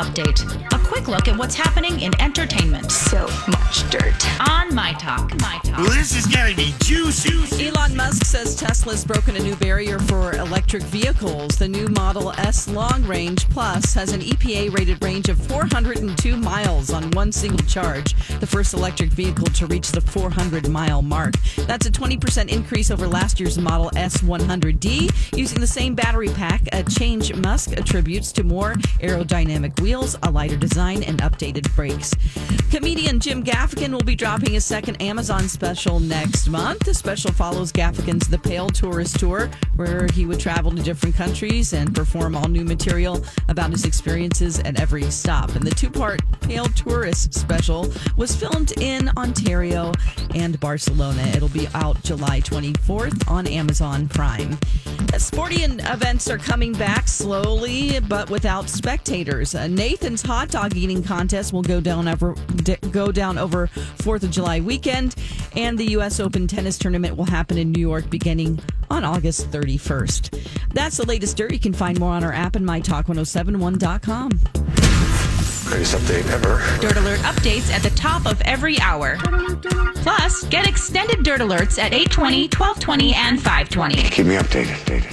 Update. A quick look at what's happening in entertainment So much dirt. on My Talk. My Talk. This is gonna be juicy. Elon Musk says Tesla's broken a new barrier for electric vehicles. The new Model S Long Range Plus has an EPA rated range of 402 miles on one single charge, the first electric vehicle to reach the 400 mile mark. That's a 20% increase over last year's Model S 100D. Using the same battery pack, a change Musk attributes to more aerodynamic wheels, a lighter design, and updated brakes. Comedian Jim Gaffigan will be dropping his second Amazon special next month. The special follows Gaffigan's The Pale Tourist Tour, where he would travel to different countries and perform all new material about his experiences at every stop. And the two part Pale Tourist special was filmed in Ontario and Barcelona. It'll be out July 24th on Amazon Prime. Sporting events are coming back slowly, but without spectators. Uh, Nathan's hot dog eating contest will go down over go down over Fourth of July weekend, and the U.S. Open tennis tournament will happen in New York beginning on August 31st. That's the latest dirt. You can find more on our app and mytalk1071.com. Greatest update ever. Dirt Alert updates at the top of every hour. Plus, get extended Dirt Alerts at 820, 1220, and 520. Keep me updated. updated.